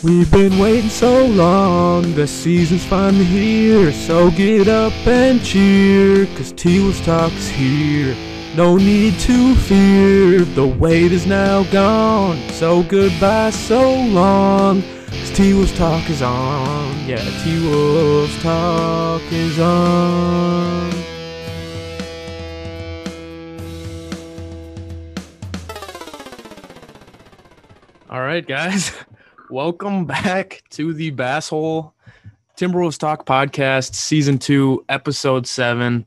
We've been waiting so long, the season's finally here. So get up and cheer, cause T-Wolves Talk's here. No need to fear, the wait is now gone. So goodbye so long, cause T-Wolves Talk is on. Yeah, T-Wolves Talk is on. All right, guys. Welcome back to the Basshole Timberwolves Talk podcast, season two, episode seven.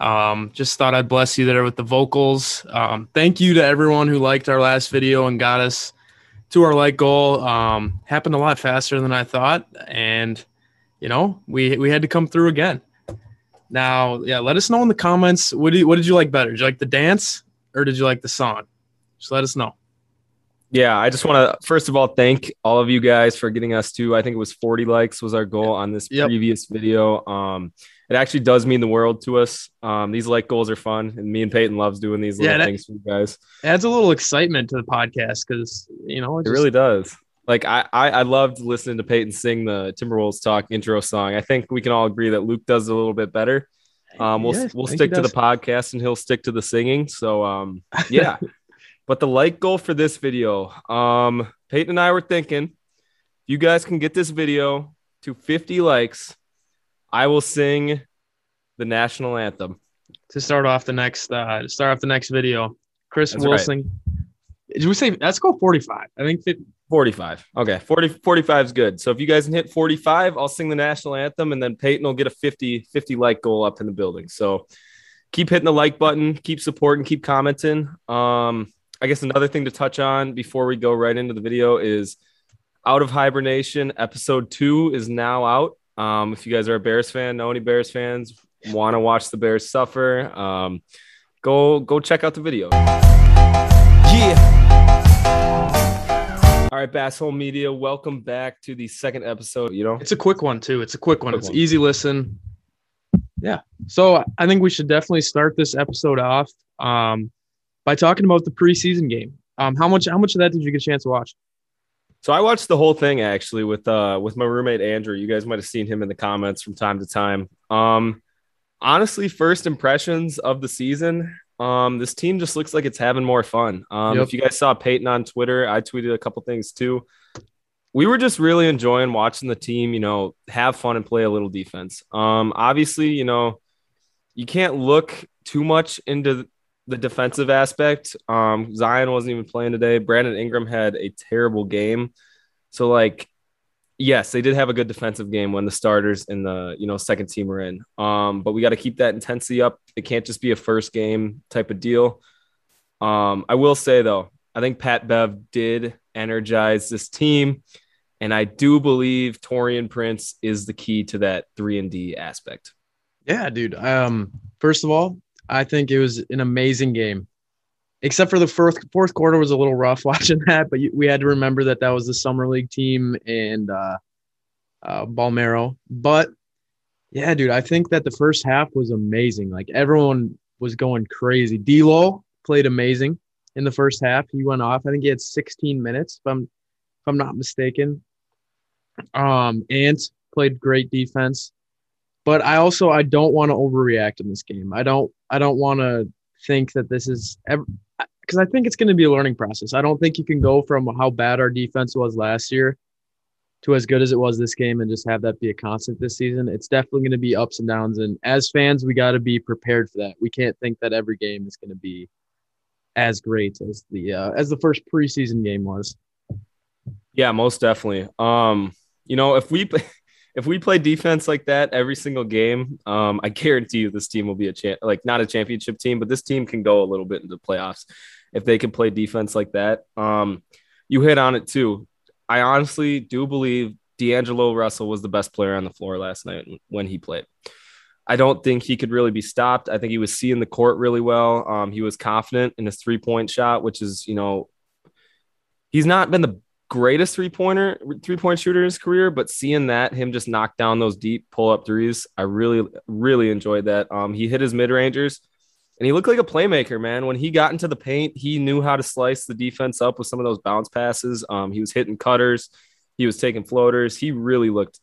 Um, just thought I'd bless you there with the vocals. Um, thank you to everyone who liked our last video and got us to our like goal. Um, happened a lot faster than I thought, and you know we we had to come through again. Now, yeah, let us know in the comments. What, you, what did you like better? Did you like the dance or did you like the song? Just let us know. Yeah, I just want to first of all thank all of you guys for getting us to I think it was 40 likes was our goal on this Yep. previous video. Um it actually does mean the world to us. Um these like goals are fun and me and Peyton loves doing these little Yeah, things for you guys. adds a little excitement to the podcast because you know It really does. Like I, I I loved listening to Peyton sing the Timberwolves talk intro song. I think we can all agree that Luke does a little bit better. Um we'll Yeah, we'll stick to the podcast and he'll stick to the singing. So um yeah. But the like goal for this video, um Peyton and I were thinking if you guys can get this video to 50 likes, I will sing the national anthem. to start off the next uh to start off the next video. Chris That's right. Wilson. Did we say let's go 45? I think 50, 45. Okay. 40, 45 is good. So if you guys can hit 45, I'll sing the national anthem and then Peyton will get a 50, 50 like goal up in the building. So keep hitting the like button, keep supporting, keep commenting. Um, I guess another thing to touch on before we go right into the video is out of hibernation episode two is now out. Um, if you guys are a Bears fan, know any Bears fans, want to watch the Bears suffer, um, go go check out the video. Yeah. All right, Basshole Media, welcome back to the second episode. You know, It's a quick one too. It's a quick one. Quick it's one. easy listen. Yeah. So I think we should definitely start this episode off um by talking about the preseason game. Um how much how much of that did you get a chance to watch? So I watched the whole thing actually with uh with my roommate Andrew. You guys might have seen him in the comments from time to time. Um honestly, first impressions of the season, um this team just looks like it's having more fun. Um Yep. if you guys saw Peyton on Twitter, I tweeted a couple things too. We were just really enjoying watching the team, you know, have fun and play a little defense. Um obviously, you know, you can't look too much into the defensive aspect. Um, Zion wasn't even playing today. Brandon Ingram had a terrible game. So, like, yes, they did have a good defensive game when the starters and the you know second team were in. Um, but we got to keep that intensity up. It can't just be a first game type of deal. Um, I will say though, I think Pat Bev did energize this team, and I do believe Taurean Prince is the key to that three and D aspect. Yeah, dude. Um, first of all, I think it was an amazing game. Except for the fourth fourth quarter was a little rough watching that, but we had to remember that that was the summer league team and uh, uh, Bolmaro. But yeah, dude, I think that the first half was amazing. Like everyone was going crazy. D'Lo played amazing in the first half. He went off. I think he had 16 minutes, if I'm if I'm not mistaken. Um, Ant played great defense but I also I don't want to overreact in this game. I don't I don't want to think that this is ever because I think it's going to be a learning process. I don't think you can go from how bad our defense was last year to as good as it was this game and just have that be a constant this season. It's definitely going to be ups and downs, and as fans, we got to be prepared for that. We can't think that every game is going to be as great as the uh, as the first preseason game was. Yeah, most definitely. Um, you know, if we if we play defense like that every single game, um, I guarantee you this team will be a champ, like not a championship team, but this team can go a little bit into the playoffs if they can play defense like that. Um, you hit on it too. I honestly do believe D'Angelo Russell was the best player on the floor last night when he played. I don't think he could really be stopped. I think he was seeing the court really well. Um, he was confident in his three point shot, which is, you know, he's not been the greatest three pointer, three point shooter in his career, but seeing that him just knock down those deep pull up threes, I really, really enjoyed that. Um, he hit his mid rangers and he looked like a playmaker, man. When he got into the paint, he knew how to slice the defense up with some of those bounce passes. Um, he was hitting cutters. He was taking floaters. He really looked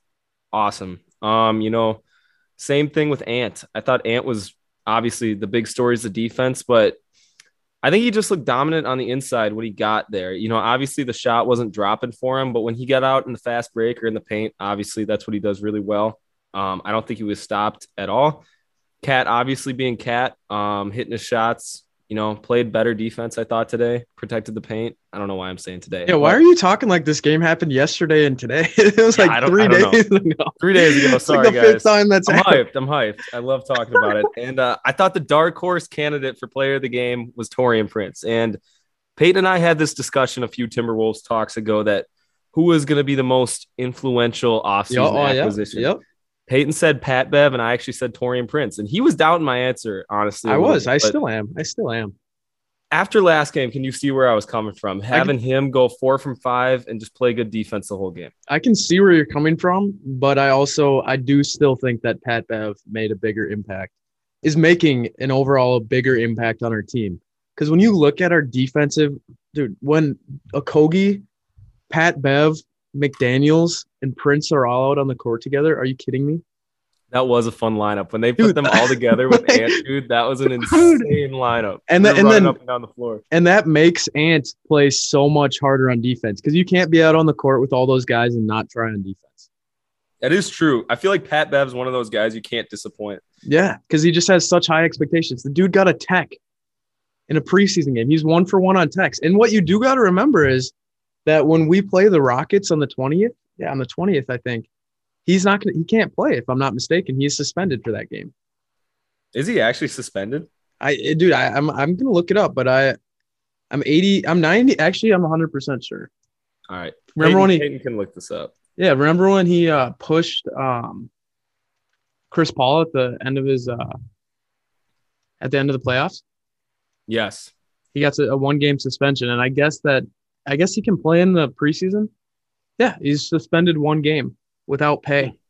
awesome. Um, you know, same thing with Ant. I thought Ant was obviously the big story is the defense, but I think he just looked dominant on the inside when he got there. You know, obviously the shot wasn't dropping for him, but when he got out in the fast break or in the paint, obviously that's what he does really well. Um, I don't think he was stopped at all. Cat obviously being Cat, um, hitting his shots, you know, played better defense, I thought today, protected the paint. I don't know why I'm saying today. Yeah, why are you talking like this game happened yesterday and today? it was like three days ago. Three days ago. Sorry, like the guys. Fifth time that's I'm happened. hyped. I'm hyped. I love talking about it. And uh, I thought the dark horse candidate for player of the game was Taurean Prince. And Peyton and I had this discussion a few Timberwolves talks ago that who was going to be the most influential offseason oh, acquisition. Yep. Peyton said Pat Bev, and I actually said Taurean Prince, and he was doubting my answer. Honestly, I was. Bit, I still am. I still am. After last game, can you see where I was coming from? Having can, him go four from five and just play good defense the whole game. I can see where you're coming from, but I also I do still think that Pat Bev made a bigger impact, is making an overall a bigger impact on our team. Because when you look at our defensive, dude, when Okogie, Pat Bev, McDaniels and Prince are all out on the court together. Are you kidding me? That was a fun lineup when they put dude, them all together with Ant. Dude, that was an insane lineup. And, the, and then up and down the floor, and that makes Ant play so much harder on defense because you can't be out on the court with all those guys and not try on defense. That is true. I feel like Pat Bev's one of those guys you can't disappoint. Yeah, because he just has such high expectations. The dude got a tech in a preseason game. He's one for one on techs. And what you do got to remember is that when we play the Rockets on the 20th, yeah, on the 20th, I think he's not going to, he can't play if I'm not mistaken. He's suspended for that game. Is he actually suspended? I, eh, dude, I, I'm, I'm going to look it up, but I, I'm 80, I'm 90. Actually, I'm 100% sure. All right. Remember Peyton, when he Peyton can look this up? Yeah. Remember when he uh, pushed um, Chris Paul at the end of his, uh, at the end of the playoffs? Yes. He got a, a one game suspension. And I guess that I guess he can play in the preseason. Yeah, he's suspended one game without pay.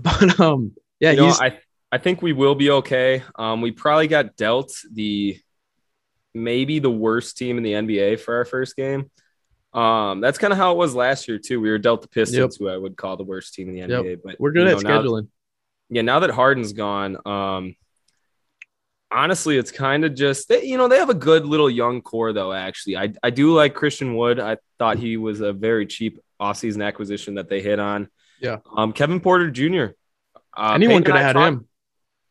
But um, yeah, you know, I I think we will be okay. Um, we probably got dealt the maybe the worst team in the NBA for our first game. Um, that's kind of how it was last year too. We were dealt the Pistons, yep. who I would call the worst team in the NBA. Yep. But we're good at know, scheduling. Now, yeah, now that Harden's gone, um, honestly, it's kind of just they, you know they have a good little young core though. Actually, I I do like Christian Wood. I thought he was a very cheap offseason acquisition that they hit on. Yeah. Um, Kevin Porter Jr. Uh, Anyone could have had him.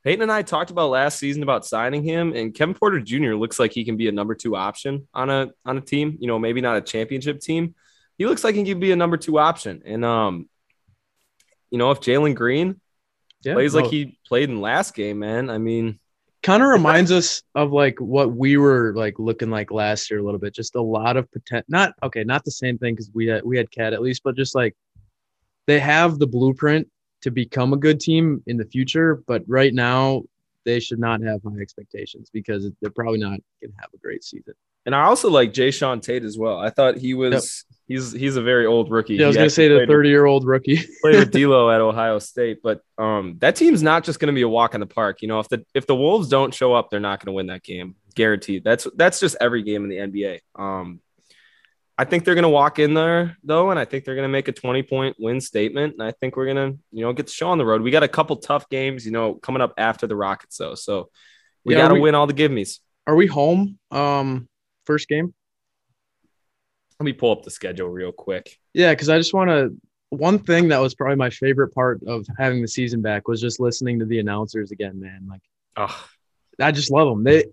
Peyton and I talked about last season about signing him, and Kevin Porter Jr. looks like he can be a number two option on a on a team. You know, maybe not a championship team. He looks like he can be a number two option, and um, you know, if Jalen Green yeah, plays no. like he played in last game, man, I mean, kind of reminds us of like what we were like looking like last year a little bit. Just a lot of potential. Not okay, not the same thing because we had we had Cat at least, but just like they have the blueprint to become a good team in the future. But right now, they should not have high expectations because they're probably not going to have a great season. And I also like Jae'Sean Tate as well. I thought he was yep. He's he's a very old rookie. Yeah, I was gonna say the 30 year old rookie. played with D'Lo at Ohio State, but um that team's not just gonna be a walk in the park. You know, if the if the Wolves don't show up, they're not gonna win that game. Guaranteed. That's that's just every game in the NBA. Um I think they're gonna walk in there though, and I think they're gonna make a 20 point win statement. And I think we're gonna, you know, get the show on the road. We got a couple tough games, you know, coming up after the Rockets though. So we yeah, gotta we, win all the give me's. Are we home? Um first game? Let me pull up the schedule real quick. Yeah, because I just want to. One thing that was probably my favorite part of having the season back was just listening to the announcers again, man. Like, oh. I just love them. They,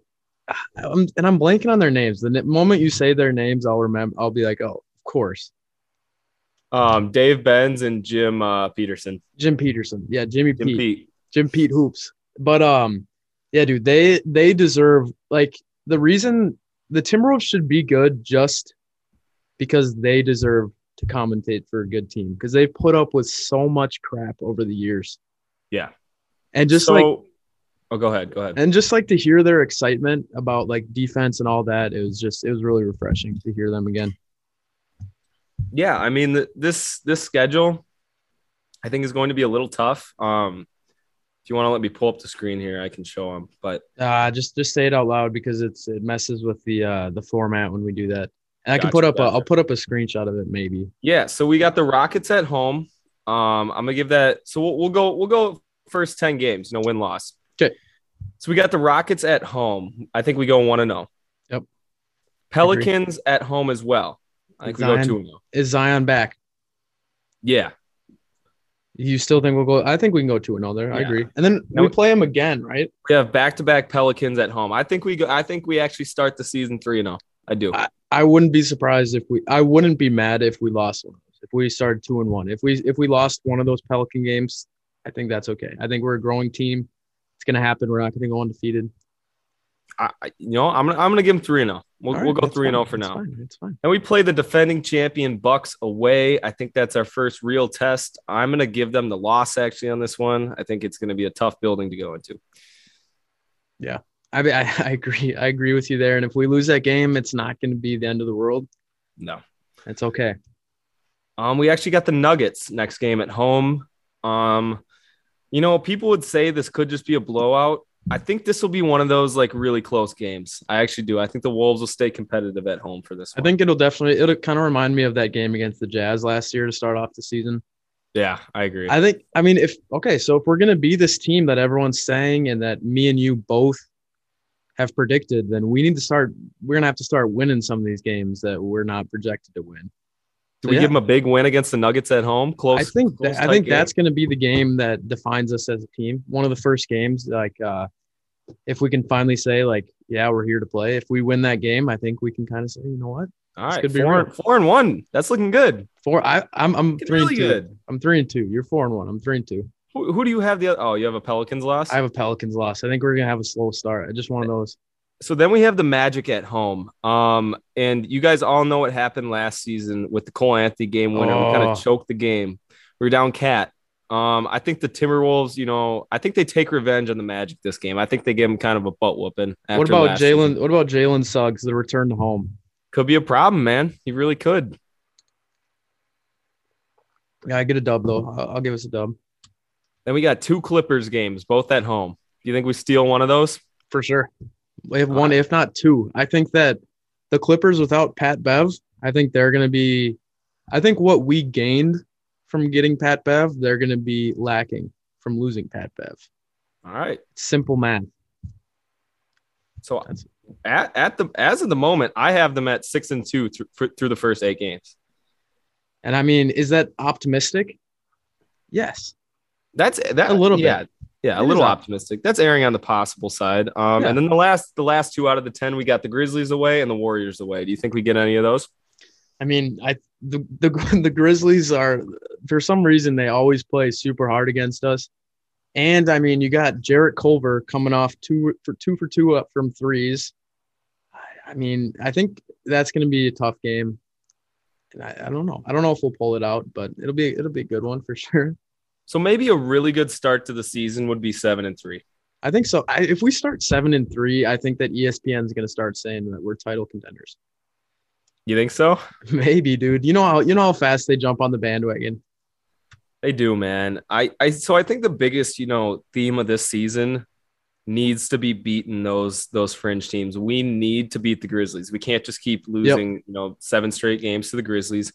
I'm, and I'm blanking on their names. The moment you say their names, I'll remember. I'll be like, oh, of course. Um, Dave Benz and Jim uh, Peterson. Jim Peterson, yeah, Jimmy Jim Pete. Pete. Jim Pete hoops. But um, yeah, dude, they they deserve like the reason the Timberwolves should be good just because they deserve to commentate for a good team because they've put up with so much crap over the years. Yeah. And just so, like Oh, go ahead. Go ahead. And just like to hear their excitement about like defense and all that, it was just it was really refreshing to hear them again. Yeah, I mean this this schedule I think is going to be a little tough. Um if you want to let me pull up the screen here, I can show them. But uh, just just say it out loud because it's it messes with the uh, the format when we do that. And I can put up a. I'll put up a screenshot of it maybe. Yeah, so we got the Rockets at home. Um, I'm gonna give that. So we'll, we'll go. We'll go first ten games. No win loss. 'Kay. So we got the Rockets at home. I think we go one and zero. Yep. Pelicans at home as well. I think we go two and zero. Is Zion back? Yeah. You still think we'll go? I think we can go two and zero there. I agree. And then Now we we- play them again, right? We have back to back Pelicans at home. I think we go. I think we actually start the season three and zero. I do. I- I wouldn't be surprised if we. I wouldn't be mad if we lost one. If we started two and one. If we if we lost one of those Pelican games, I think that's okay. I think we're a growing team. It's gonna happen. We're not gonna go undefeated. I, you know, I'm gonna I'm gonna give them three and zero. We'll, All we'll go three and oh zero for It's now. fine. It's fine. And we play the defending champion Bucks away. I think that's our first real test. I'm going to give them the loss actually on this one. I think it's going to be a tough building to go into. I, I I agree. I agree with you there. And if we lose that game, it's not going to be the end of the world. No. It's okay. Um, we actually got the Nuggets next game at home. Um, you know, people would say this could just be a blowout. I think this will be one of those like really close games. I actually do. I think the Wolves will stay competitive at home for this One. I think it'll definitely. It'll kind of remind me of that game against the Jazz last year to start off the season. yeah, I agree. I think. I mean, if okay, so if we're gonna be this team that everyone's saying and that me and you both have predicted, then we need to start. We're gonna have to start winning some of these games that we're not projected to win. do we yeah. give them a big win against the Nuggets at home? Close. I think. close, That, I think game. that's gonna be the game that defines us as a team. One of the first games, like uh, if we can finally say like, yeah, we're here to play. If we win that game, I think we can kind of say, you know what, all right. Four, real. four and one. That's looking good. four. I I'm I'm three really and two. good. I'm three and two. You're four and one. I'm three and two. Who, who do you have the other? Oh, you have a Pelicans loss. I have a Pelicans loss. I think we're gonna have a slow start. I just one of those. so then we have the Magic at home. Um, and you guys all know what happened last season with the Cole Anthony game winner. We kind Oh. of choked the game. We were down cat. Um, I think the Timberwolves, you know, I think they take revenge on the Magic this game. I think they give them kind of a butt whooping. What about Jalen? What about Jalen Suggs? The return to home. Could be a problem, man. He really could. Yeah, I get a dub though. I'll give us a dub Then we got two Clippers games, both at home. Do you think we steal one of those? for sure. We have one, uh, if not two. I think that the Clippers without Pat Bev, I think they're gonna be. I think what we gained from getting Pat Bev, they're gonna be lacking from losing Pat Bev. All right. Simple math. So at, at the as of the moment, I have them at six and two through, through the first eight games. And I mean, is that optimistic? Yes. That's that A little yeah, bit. Yeah, a It little is op- optimistic. That's erring on the possible side. Um, Yeah. and then the last the last two out of the ten, we got the Grizzlies away and the Warriors away. Do you think we get any of those? I mean, I the, the the Grizzlies are for some reason they always play super hard against us. And I mean, you got Jarrett Culver coming off two for two for two up from threes. I, I mean, I think that's going to be a tough game. And I, I don't know. I don't know if we'll pull it out, but it'll be it'll be a good one for sure. So maybe a really good start to the season would be seven and three. I think so. I, if we start seven and three, I think that ESPN is going to start saying that we're title contenders. You think so? Maybe, dude. You know how you know how fast they jump on the bandwagon. They do, man. I, I so I think the biggest, you know, theme of this season needs to be beating those those fringe teams. We need to beat the Grizzlies. We can't just keep losing, you know, seven straight games to the Grizzlies.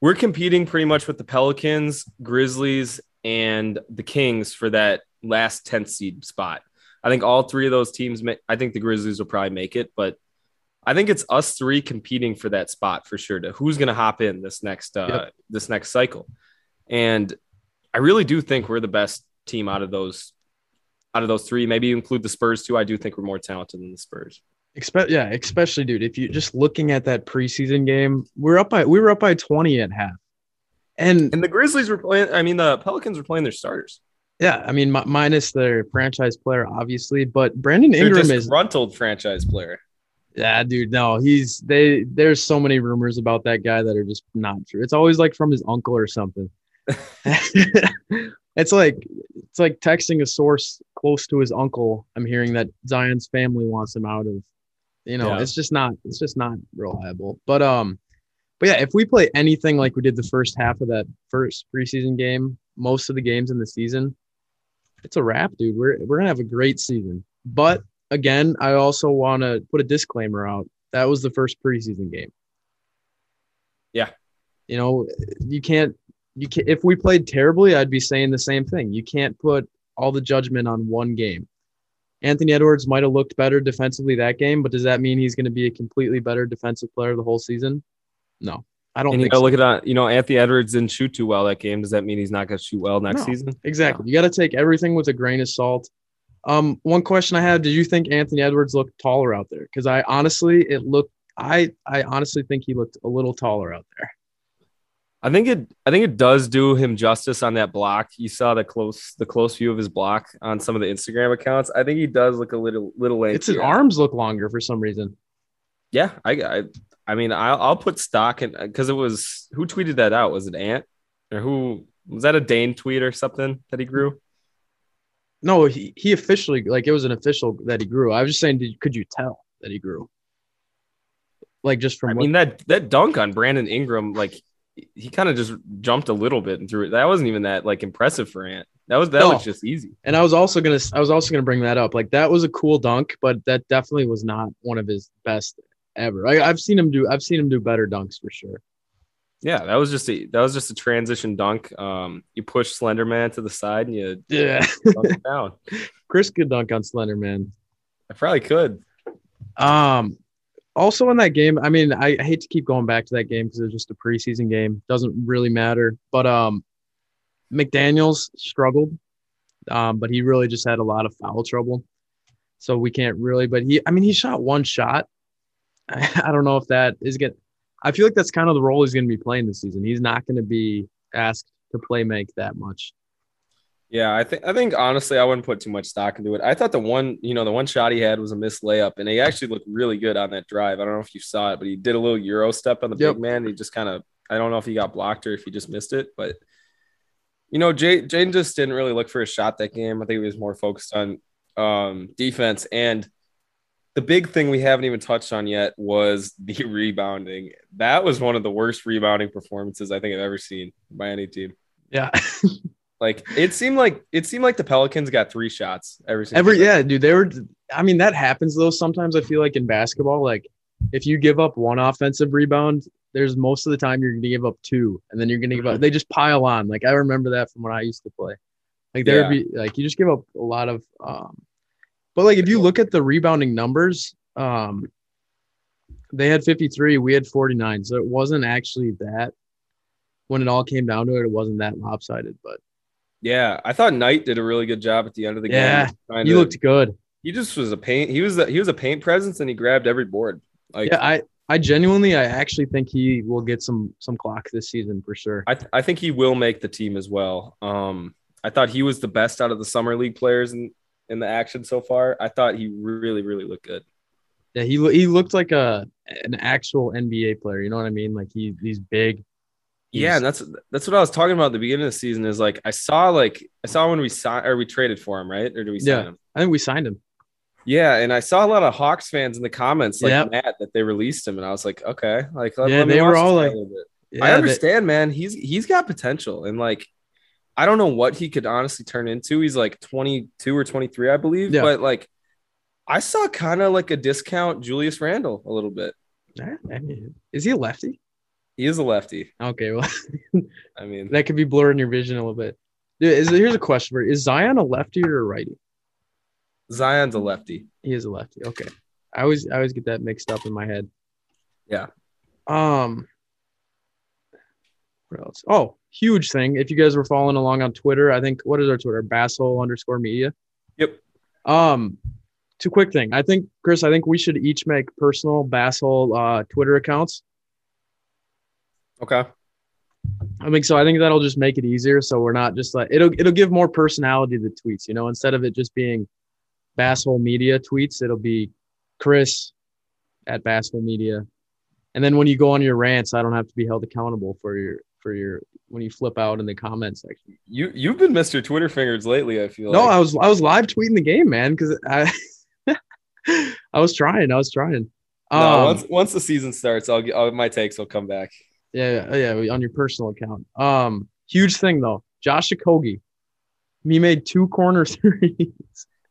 We're competing pretty much with the Pelicans, Grizzlies, and the Kings for that last 10th seed spot. I think all three of those teams ma- I think the Grizzlies will probably make it, but I think it's us three competing for that spot for sure to who's going to hop in this next uh Yep. this next cycle. And I really do think we're the best team out of those out of those three. Maybe include the Spurs too. I do think we're more talented than the Spurs. Expect yeah, especially dude. If you just looking at that preseason game, we're up by we were up by twenty at half, and And the Grizzlies were playing. I mean, the Pelicans were playing their starters. yeah, I mean mi- minus their franchise player obviously, but Brandon Ingram is disgruntled franchise player. yeah, dude. No, he's they. There's so many rumors about that guy that are just not true. It's always like from his uncle or something. it's like it's like texting a source close to his uncle. I'm hearing that Zion's family wants him out of. You know, Yeah. it's just not. It's just not reliable. But um, but yeah, if we play anything like we did the first half of that first preseason game, most of the games in the season, it's a wrap, dude. We're we're gonna have a great season. But again, I also want to put a disclaimer out. That was the first preseason game. Yeah. You know, you can't you can if we played terribly, I'd be saying the same thing. You can't put all the judgment on one game. Anthony Edwards might have looked better defensively that game, but does that mean he's going to be a completely better defensive player the whole season? No, I don't. And you think gotta so. look at that. You know, Anthony Edwards didn't shoot too well that game. Does that mean he's not going to shoot well next No. season? Exactly. You got to take everything with a grain of salt. Um, one question I had: Did you think Anthony Edwards looked taller out there? Because I honestly, it looked. I I honestly think he looked a little taller out there. I think it. I think it does do him justice on that block. You saw the close, the close view of his block on some of the Instagram accounts. I think he does look a little, little lanky. It's his arms look longer for some reason. Yeah, I, I, I mean, I'll, I'll put stock in because it was who tweeted that out? Was it Ant or who was that a Dane tweet or something that he grew? No, he, he officially like it was an official that he grew. I was just saying, did, could you tell that he grew? Like just from I what, mean that that dunk on Brandon Ingram, like he kind of just jumped a little bit and threw it. That wasn't even that like impressive for Ant. That was that No. was just easy. and I was also gonna I was also gonna bring that up. Like that was a cool dunk, but that definitely was not one of his best ever. I, I've seen him do I've seen him do better dunks for sure. Yeah, that was just a that was just a transition dunk. Um, you push Slenderman to the side and you Yeah, dunk down. Chris could dunk on Slender Man. I probably could. Um, also in that game, I mean, I, I hate to keep going back to that game because it's just a preseason game. Doesn't really matter. But um, McDaniel's struggled, um, but he really just had a lot of foul trouble. So we can't really. But he, I mean, he shot one shot. I, don't know if that is good. I feel like that's kind of the role he's going to be playing this season. He's not going to be asked to play make that much. Yeah, I think I think honestly, I wouldn't put too much stock into it. I thought the one, you know, the one shot he had was a missed layup, and he actually looked really good on that drive. I don't know if you saw it, but he did a little euro step on the Yep. big man. He just kind of, I don't know if he got blocked or if he just missed it, but you know, Jay Jane just didn't really look for a shot that game. I think he was more focused on um, defense, and the big thing we haven't even touched on yet was the rebounding. That was one of the worst rebounding performances I think I've ever seen by any team. Yeah, Like it seemed like it seemed like the Pelicans got three shots every single Every time. yeah, dude. They were. I mean, that happens though. Sometimes I feel like in basketball, like if you give up one offensive rebound, there's most of the time you're going to give up two, and then you're going to give up. They just pile on. Like I remember that from when I used to play. Like there would be like you just give up a lot of. um But like if you look at the rebounding numbers, um they had 53, we had 49, so it wasn't actually that. When it all came down to it, it wasn't that lopsided, but Yeah, I thought Knight did a really good job at the end of the Yeah, game. Trying he looked good. He just was a paint. He was the, he was a paint presence, and he grabbed every board. Like yeah, I I genuinely I actually think he will get some some clock this season for sure. I, th- I think he will make the team as well. Um, I thought he was the best out of the summer league players in in the action so far. I thought he really really looked good. Yeah, he he looked like a an actual NBA player. You know what I mean? Like he he's big. Yeah, and that's that's what I was talking about at the beginning of the season. Is like I saw like I saw when we signed or we traded for him, right? Or do we sign Yeah. him? I think we signed him. Yeah, and I saw a lot of Hawks fans in the comments like Yep. mad that they released him, and I was like, okay, like let, Yeah, let they were all like- Yeah, I they- understand, man. He's he's got potential, and like I don't know what he could honestly turn into. He's like 22 or 23, I believe, Yeah. but like I saw kind of like a discount Julius Randle a little bit. Yeah, I mean, is he a lefty? He is a lefty. Okay, well I mean, that could be blurring your vision a little bit. Dude, is here's a question for you: Is Zion a lefty or a righty? Zion's a lefty. He is a lefty. Okay, I always I always get that mixed up in my head. Yeah. Um. What else? Oh, huge thing! If you guys were following along on Twitter, I think what is our Twitter? Basshole underscore media. Yep. Um, two quick thing. I think Chris. I think we should each make personal Basshole uh, Twitter accounts. Okay. I think so. I think that'll just make it easier. So we're not just like it'll it'll give more personality to the tweets. You know, instead of it just being Basshole Media tweets, it'll be Chris at Basshole Media. And then when you go on your rants, I don't have to be held accountable for your for your when you flip out in the comment section. You you've been Mr. Twitter fingers lately, I feel No, like. I was I was live tweeting the game, man, because I I was trying. I was trying. no, Um, once once the season starts, I'll get I'll, my takes will come back. Yeah, yeah, yeah, on your personal account. Um, huge thing though, Josh Okogie. He made two corner threes.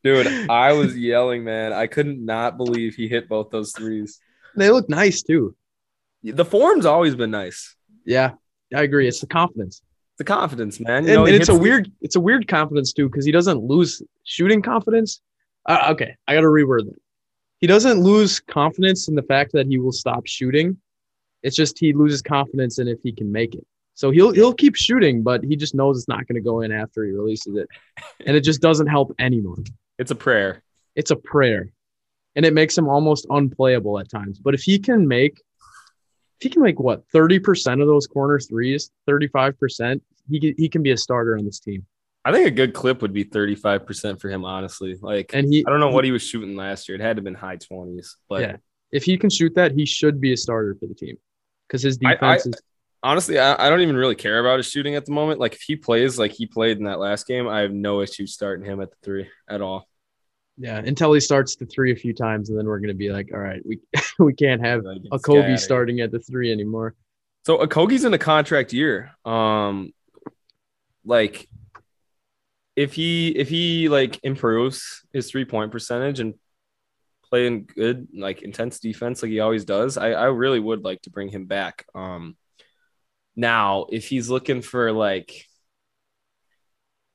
Dude, I was yelling, man. I couldn't not believe he hit both those threes. They look nice too. The form's always been nice. Yeah, I agree. It's the confidence. It's The confidence, man. You and, know, and it's a the- weird it's a weird confidence too because he doesn't lose shooting confidence uh, okay i gotta reword that he doesn't lose confidence in the fact that he will stop shooting it's just he loses confidence in if he can make it so he'll he'll keep shooting but he just knows it's not going to go in after he releases it and it just doesn't help anyone It's a prayer. it's a prayer and it makes him almost unplayable at times but if he can make if he can make what 30% of those corner threes 35% he, can- he can be a starter on this team I think a good clip would be 35% for him, honestly. Like, and he I don't know what he was shooting last year. It had to have been high 20s. But Yeah. if he can shoot that he should be a starter for the team because his I- defense I- is honestly, I, I don't even really care about his shooting at the moment. Like, if he plays like he played in that last game, I have no issue starting him at the three at all. Yeah until he starts the three a few times and then we're going to be like all right we we can't have Like, a it's kobe starting at the three anymore So Okogie's in a contract year. Um, like if he if he like improves his three point percentage and playing good like intense defense like he always does, I I really would like to bring him back. Um, now if he's looking for like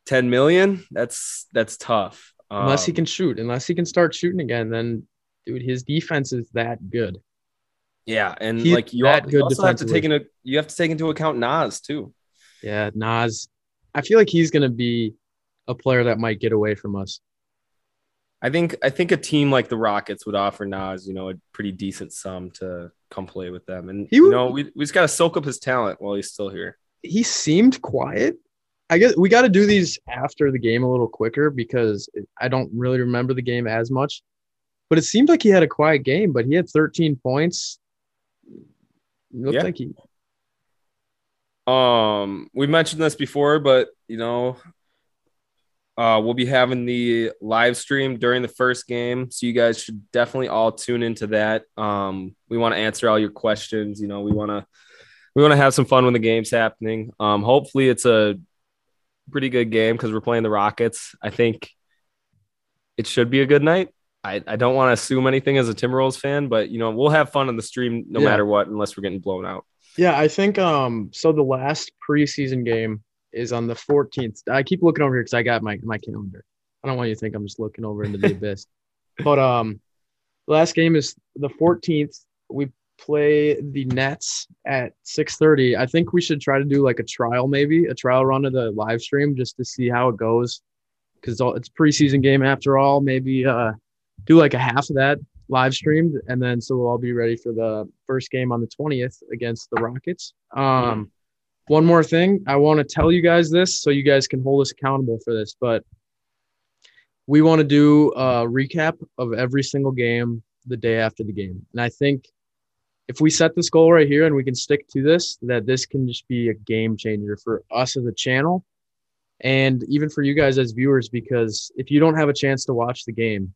ten million, that's that's tough. Unless he Um, can shoot unless he can start shooting again then dude his defense is that good yeah, and he's like you, that al- good you also have to take into you have to take into account Naz too. yeah naz i feel like he's going to be a player that might get away from us I think I think a team like the Rockets would offer Naz, you know, a pretty decent sum to come play with them. And He you know, we, we just gotta soak up his talent while he's still here. he seemed quiet. I guess we got to do these after the game a little quicker because I don't really remember the game as much. But it seemed like he had a quiet game, but he had 13 points. It looked Yeah. like he Um, we mentioned this before, but you know, uh, we'll be having the live stream during the first game, so you guys should definitely all tune into that. Um, we want to answer all your questions. You know, we want to we want to have some fun when the game's happening. Um, hopefully, it's a pretty good game because we're playing the Rockets. I think it should be a good night. I, I don't want to assume anything as a Timberwolves fan, but you know we'll have fun on the stream no Yeah. matter what, unless we're getting blown out. Yeah, I think um so the last preseason game is on the 14th. I keep looking over here because I got my my calendar. I don't want you to think I'm just looking over into the abyss. But um last game is the 14th. We play the Nets at 6:30. I think we should try to do like a trial maybe, a trial run of the live stream just to see how it goes cuz it's preseason game after all. Maybe uh do like a half of that live streamed and then so we'll all be ready for the first game on the 20th against the rockets um one more thing i want to tell you guys this so you guys can hold us accountable for this but we want to do a recap of every single game the day after the game and i think if we set this goal right here and we can stick to this that this can just be a game changer for us as a channel and even for you guys as viewers because if you don't have a chance to watch the game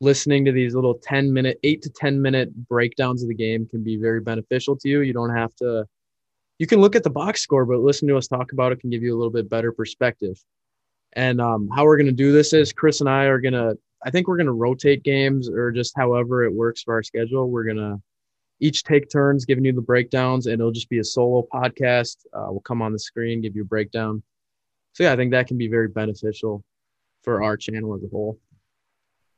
listening to these little 10 minute 8 to 10 minute breakdowns of the game can be very beneficial to you. You don't have to you can look at the box score but listen to us talk about it can give you a little bit better perspective. And um, how we're going to do this is chris and i are going to i think we're going to rotate games or just however it works for our schedule. We're going to each take turns giving you the breakdowns and it'll just be a solo podcast uh, we'll come on the screen give you a breakdown so yeah i think that can be very beneficial for our channel as a whole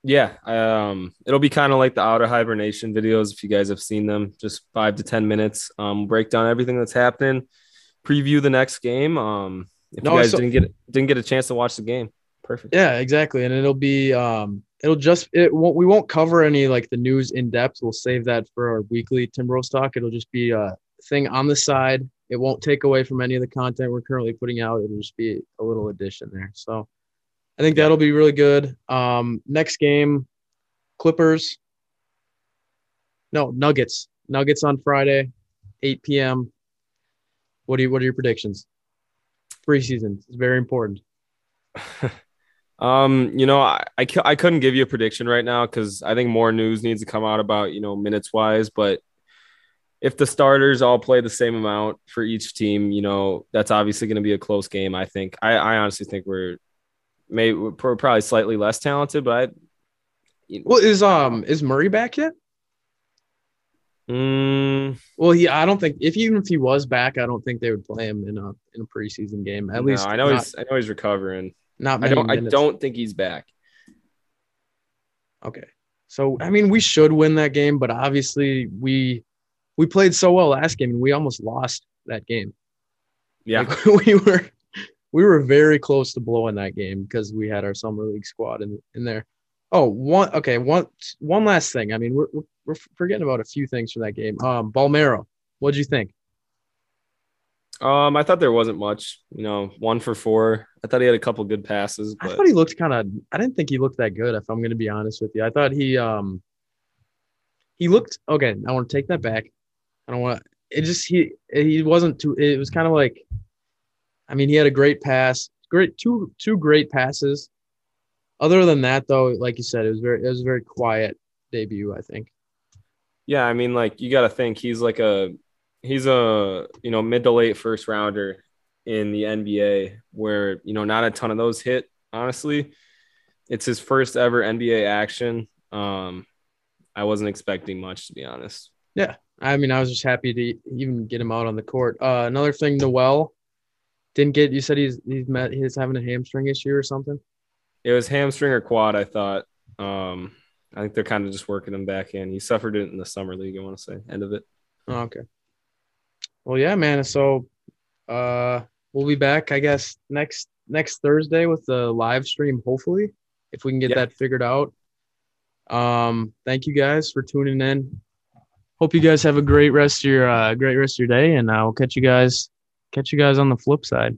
Yeah, um, it'll be kind of like the outer hibernation videos if you guys have seen them. Just five to ten minutes. Um, break down everything that's happening, preview the next game. Um, if No, you guys so- didn't get didn't get a chance to watch the game, perfect. Yeah, exactly. And it'll be um it'll just it won't we won't cover any like the news in depth. We'll save that for our weekly Timberwolves talk. It'll just be a thing on the side. It won't take away from any of the content we're currently putting out. It'll just be a little addition there. So I think that'll be really good. Um next game, Clippers. No, Nuggets. Nuggets on Friday, 8 p.m. What do you what are your predictions? Preseason. It's very important. Um, you know, I, I, I couldn't give you a prediction right now because I think more news needs to come out about, you know, minutes wise. But if the starters all play the same amount for each team, you know, that's obviously going to be a close game. I think. I, I honestly think we're maybe we're probably slightly less talented, but I, Well, is um is Murray back yet? Mm, Well, he I don't think if even if he was back, I don't think they would play him in a in a preseason game. At no, least I know not, he's I know he's recovering. Not I don't I don't think he's back. Okay. So I mean, we should win that game, but obviously we we played so well last game and we almost lost that game. Yeah. Like, we were we were very close to blowing that game because we had our summer league squad in in there. Oh, one okay, one one last thing. I mean, we're we're, we're forgetting about a few things from that game. Um, Balmero, what'd you think? Um, I thought there wasn't much. You know, one for four. I thought he had a couple good passes, I thought he looked kind of. I didn't think he looked that good. If I'm going to be honest with you, I thought he um he looked okay. I want to take that back. I don't want it. Just he he wasn't too. It was kind of like, I mean, he had a great pass, great two two great passes. Other than that, though, like you said, it was very it was a very quiet debut. I think. yeah, I mean, like you got to think he's like a he's a you know mid to late first rounder in the NBA, where you know not a ton of those hit. Honestly, it's his first ever NBA action. Um, I wasn't expecting much to be honest. Yeah, I mean, I was just happy to even get him out on the court. Uh, another thing, Nowell didn't get. You said he's he's met he's having a hamstring issue or something. It was hamstring or quad. I thought. Um, I think they're kind of just working him back in. He suffered it in the summer league. I want to say end of it. Oh, okay. Well, yeah, man. So, uh, we'll be back, I guess, next next Thursday with the live stream. Hopefully, if we can get Yeah. that figured out. Um, thank you guys for tuning in. Hope you guys have a great rest of your uh, great rest of your day, and I'll catch you guys catch you guys on the flip side.